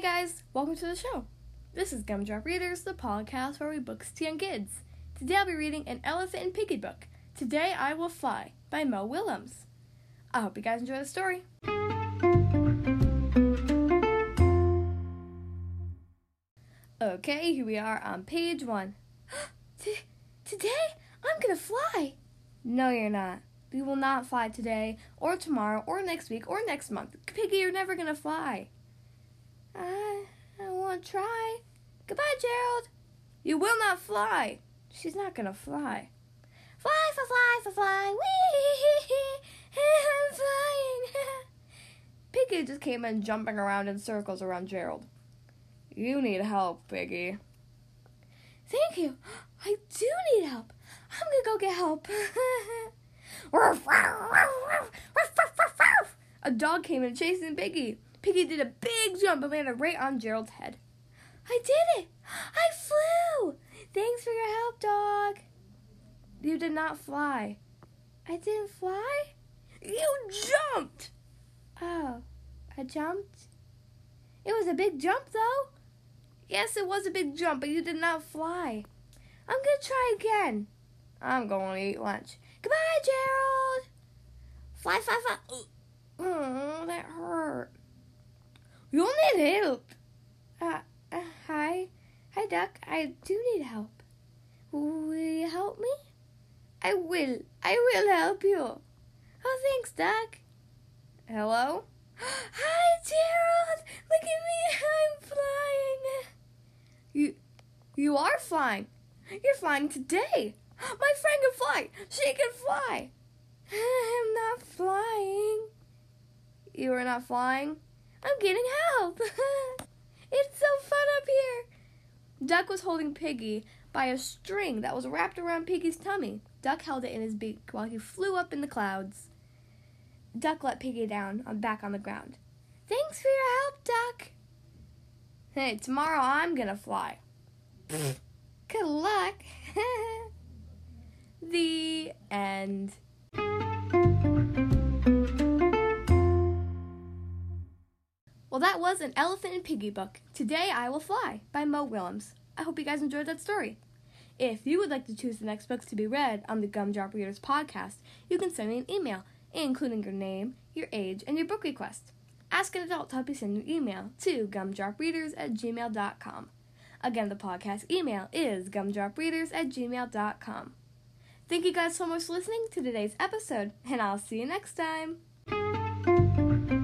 guys, welcome to the show. This is Gumdrop Readers, the podcast where we books to young kids. Today I'll be reading an Elephant and Piggie book. Today I Will Fly by Mo Willems. I hope you guys enjoy the story. Okay, here we are on page one. T- today I'm gonna fly. No, you're not. We will not fly today, or tomorrow, or next week, or next month. Piggie, you're never gonna fly. Try. Goodbye, Gerald. You will not fly. She's not gonna fly. Fly, fly, fly, fly, fly. Wee! I'm flying. Piggie just came in jumping around in circles around Gerald. You need help, Piggie. Thank you. I do need help. I'm gonna go get help. A dog came in chasing Piggie. Piggie did a big jump and landed right on Gerald's head. I did it! I flew! Thanks for your help, dog. You did not fly. I didn't fly? You jumped! Oh, I jumped? It was a big jump, though. Yes, it was a big jump, but you did not fly. I'm gonna try again. I'm going to eat lunch. Goodbye, Gerald! Fly, fly, fly. Oh, that hurt. You'll need help. Hi, Duck. I do need help. Will you help me? I will. I will help you. Oh, thanks, Duck. Hello? Hi, Gerald. Look at me. I'm flying. You, you are flying. You're flying today. My friend can fly. She can fly. I'm not flying. You are not flying? I'm getting help. it's so fun up here. Duck was holding Piggie by a string that was wrapped around Piggie's tummy. Duck held it in his beak while he flew up in the clouds. Duck let Piggie down on back on the ground. Thanks for your help, Duck. Hey, tomorrow I'm gonna fly. Good luck. the end. Well, that was an Elephant and Piggie book. Today I Will Fly by Mo Willems. I hope you guys enjoyed that story. If you would like to choose the next books to be read on the Gumdrop Readers podcast, you can send me an email, including your name, your age, and your book request. Ask an adult to help you send your email to gumdropreaders at gmail.com. Again, the podcast email is gumdropreaders at gmail.com. Thank you guys so much for listening to today's episode, and I'll see you next time.